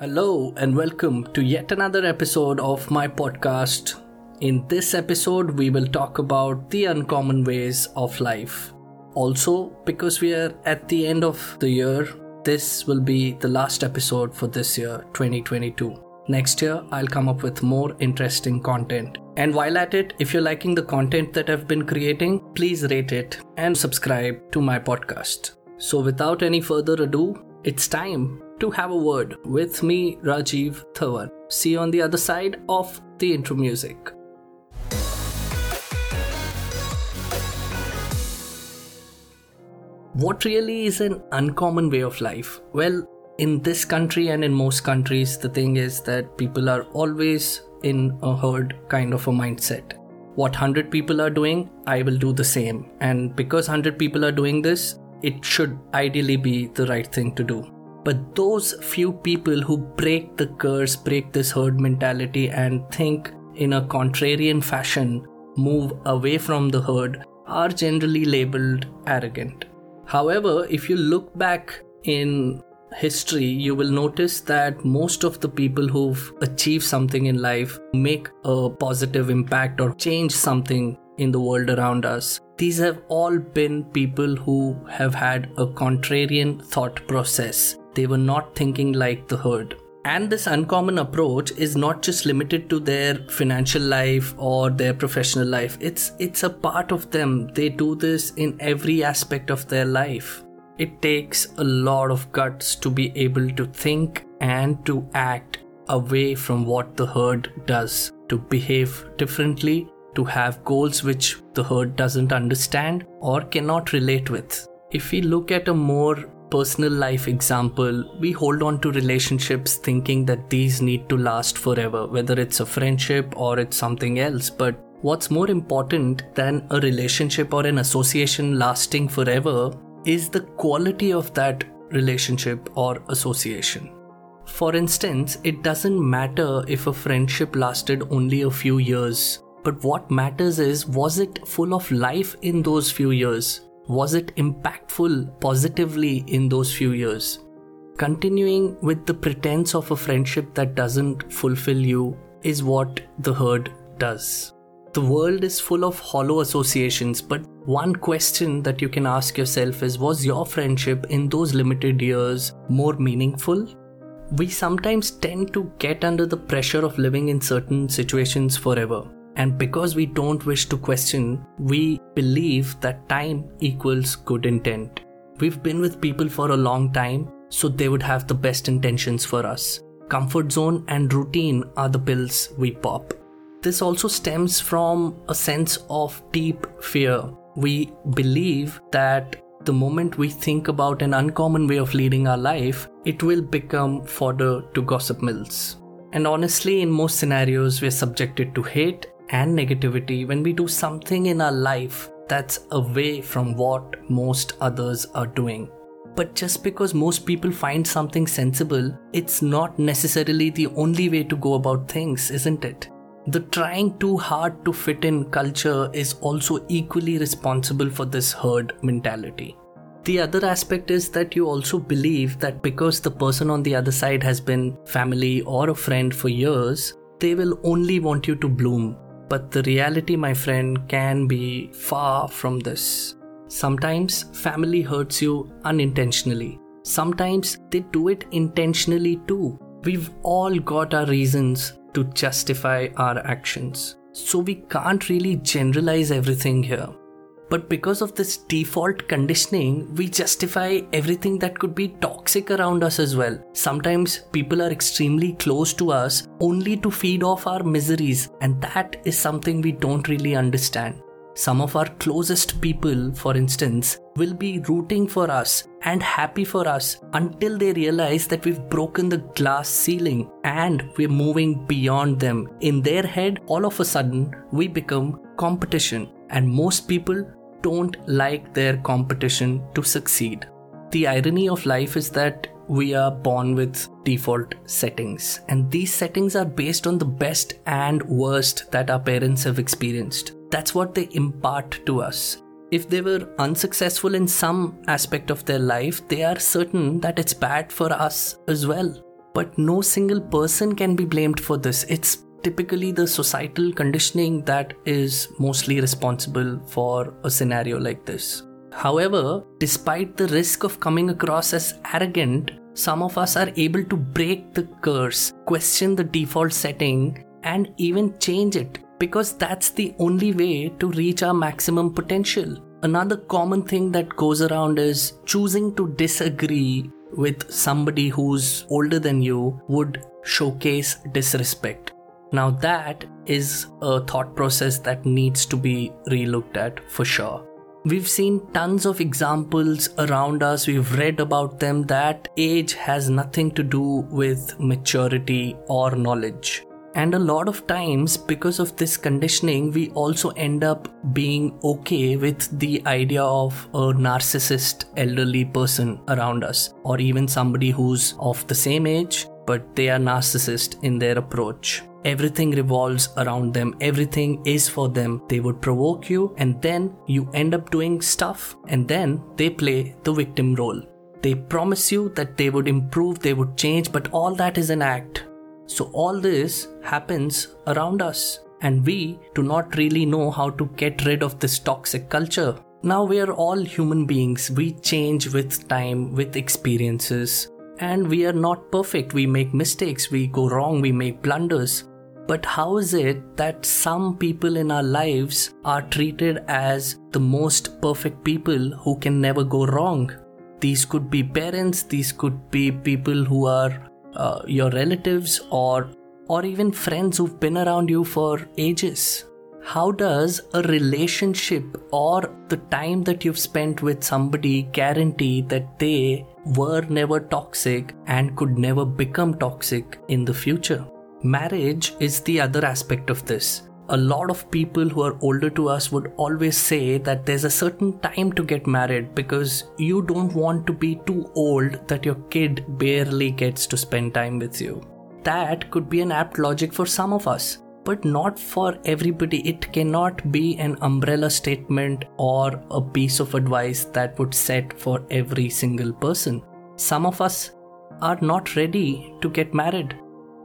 Hello, and welcome to yet another episode of my podcast. In this episode, we will talk about the uncommon ways of life. Also, because we are at the end of the year, this will be the last episode for this year, 2022. Next year, I'll come up with more interesting content. And while at it, if you're liking the content that I've been creating, please rate it and subscribe to my podcast. So, without any further ado, it's time to have a word with me, Rajive Dhavan. See you on the other side of the intro music. What really is an uncommon way of life? Well, in this country and in most countries, the thing is that people are always in a herd kind of a mindset. What 100 people are doing, I will do the same. And because 100 people are doing this, it should ideally be the right thing to do. But those few people who break the curse, break this herd mentality, and think in a contrarian fashion, move away from the herd, are generally labeled arrogant. However, if you look back in history, you will notice that most of the people who've achieved something in life make a positive impact or change something in the world around us. These have all been people who have had a contrarian thought process. They were not thinking like the herd. And this uncommon approach is not just limited to their financial life or their professional life. It's it's a part of them. They do this in every aspect of their life. It takes a lot of guts to be able to think and to act away from what the herd does, to behave differently, to have goals which the herd doesn't understand or cannot relate with. If we look at a more personal life example, we hold on to relationships thinking that these need to last forever, whether it's a friendship or it's something else. But what's more important than a relationship or an association lasting forever is the quality of that relationship or association. For instance, it doesn't matter if a friendship lasted only a few years, but what matters is was it full of life in those few years? Was it impactful positively in those few years? Continuing with the pretense of a friendship that doesn't fulfill you is what the herd does. The world is full of hollow associations, but one question that you can ask yourself is Was your friendship in those limited years more meaningful? We sometimes tend to get under the pressure of living in certain situations forever. And because we don't wish to question, we believe that time equals good intent. We've been with people for a long time, so they would have the best intentions for us. Comfort zone and routine are the pills we pop. This also stems from a sense of deep fear. We believe that the moment we think about an uncommon way of leading our life, it will become fodder to gossip mills. And honestly, in most scenarios, we're subjected to hate and negativity when we do something in our life that's away from what most others are doing. But just because most people find something sensible, it's not necessarily the only way to go about things, isn't it? The trying too hard to fit in culture is also equally responsible for this herd mentality. The other aspect is that you also believe that because the person on the other side has been family or a friend for years, they will only want you to bloom but the reality, my friend, can be far from this. Sometimes family hurts you unintentionally. Sometimes they do it intentionally too. We've all got our reasons to justify our actions. So we can't really generalize everything here. But because of this default conditioning, we justify everything that could be toxic around us as well. Sometimes people are extremely close to us only to feed off our miseries, and that is something we don't really understand. Some of our closest people, for instance, will be rooting for us and happy for us until they realize that we've broken the glass ceiling and we're moving beyond them. In their head, all of a sudden, we become competition. And most people don't like their competition to succeed. The irony of life is that we are born with default settings, and these settings are based on the best and worst that our parents have experienced. That's what they impart to us. If they were unsuccessful in some aspect of their life, they are certain that it's bad for us as well. but no single person can be blamed for this. It's typically the societal conditioning that is mostly responsible for a scenario like this. However, despite the risk of coming across as arrogant, some of us are able to break the curse, question the default setting, and even change it because that's the only way to reach our maximum potential. Another common thing that goes around is choosing to disagree with somebody who's older than you would showcase disrespect. Now, that is a thought process that needs to be relooked at for sure. We've seen tons of examples around us, we've read about them that age has nothing to do with maturity or knowledge. And a lot of times, because of this conditioning, we also end up being okay with the idea of a narcissist elderly person around us, or even somebody who's of the same age, but they are narcissist in their approach. Everything revolves around them, everything is for them. They would provoke you, and then you end up doing stuff, and then they play the victim role. They promise you that they would improve, they would change, but all that is an act so, all this happens around us, and we do not really know how to get rid of this toxic culture. Now, we are all human beings, we change with time, with experiences, and we are not perfect. We make mistakes, we go wrong, we make blunders. But how is it that some people in our lives are treated as the most perfect people who can never go wrong? These could be parents, these could be people who are uh, your relatives or or even friends who've been around you for ages how does a relationship or the time that you've spent with somebody guarantee that they were never toxic and could never become toxic in the future marriage is the other aspect of this a lot of people who are older to us would always say that there's a certain time to get married because you don't want to be too old that your kid barely gets to spend time with you. That could be an apt logic for some of us, but not for everybody. It cannot be an umbrella statement or a piece of advice that would set for every single person. Some of us are not ready to get married.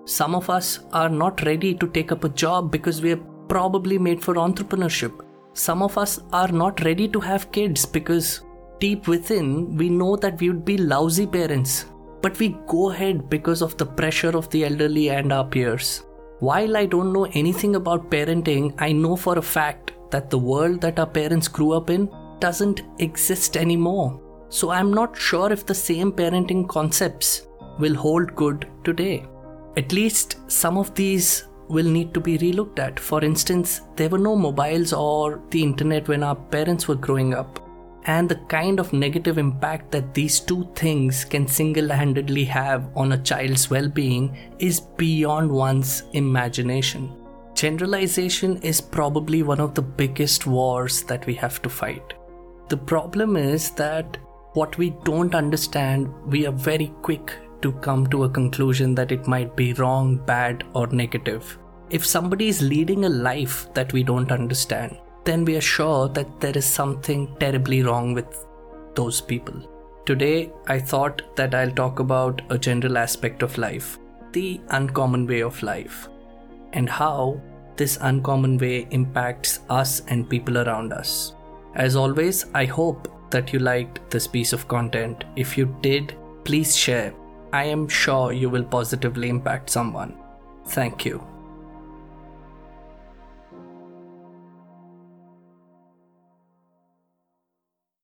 Some of us are not ready to take up a job because we are probably made for entrepreneurship. Some of us are not ready to have kids because deep within we know that we would be lousy parents. But we go ahead because of the pressure of the elderly and our peers. While I don't know anything about parenting, I know for a fact that the world that our parents grew up in doesn't exist anymore. So I'm not sure if the same parenting concepts will hold good today. At least some of these will need to be relooked at. For instance, there were no mobiles or the internet when our parents were growing up. And the kind of negative impact that these two things can single handedly have on a child's well being is beyond one's imagination. Generalization is probably one of the biggest wars that we have to fight. The problem is that what we don't understand, we are very quick to come to a conclusion that it might be wrong, bad, or negative. If somebody is leading a life that we don't understand, then we are sure that there is something terribly wrong with those people. Today, I thought that I'll talk about a general aspect of life, the uncommon way of life, and how this uncommon way impacts us and people around us. As always, I hope that you liked this piece of content. If you did, please share I am sure you will positively impact someone. Thank you.